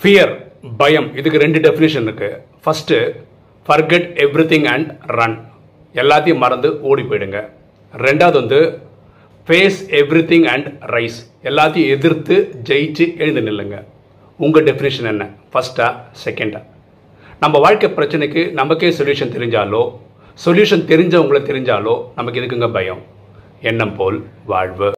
Fear பயம் இதுக்கு ரெண்டு டெஃபினேஷன் இருக்கு. First forget everything and run எல்லாத்தையும் மறந்து ஓடி போயிடுங்க. ரெண்டாவது வந்து face everything and rise எல்லாத்தையும் எதிர்த்து ஜெயிச்சு எழுந்து நில்லுங்க. உங்கள் டெஃபினேஷன் என்ன? ஃபஸ்ட்டா செகண்டா நம்ம வாழ்க்கை பிரச்சனைக்கு நமக்கே சொல்யூஷன் தெரிஞ்சாலோ சொல்யூஷன் தெரிஞ்சவங்களை தெரிஞ்சாலோ நமக்கு எதுக்குங்க பயம்? எண்ணம் போல் வாழ்வு.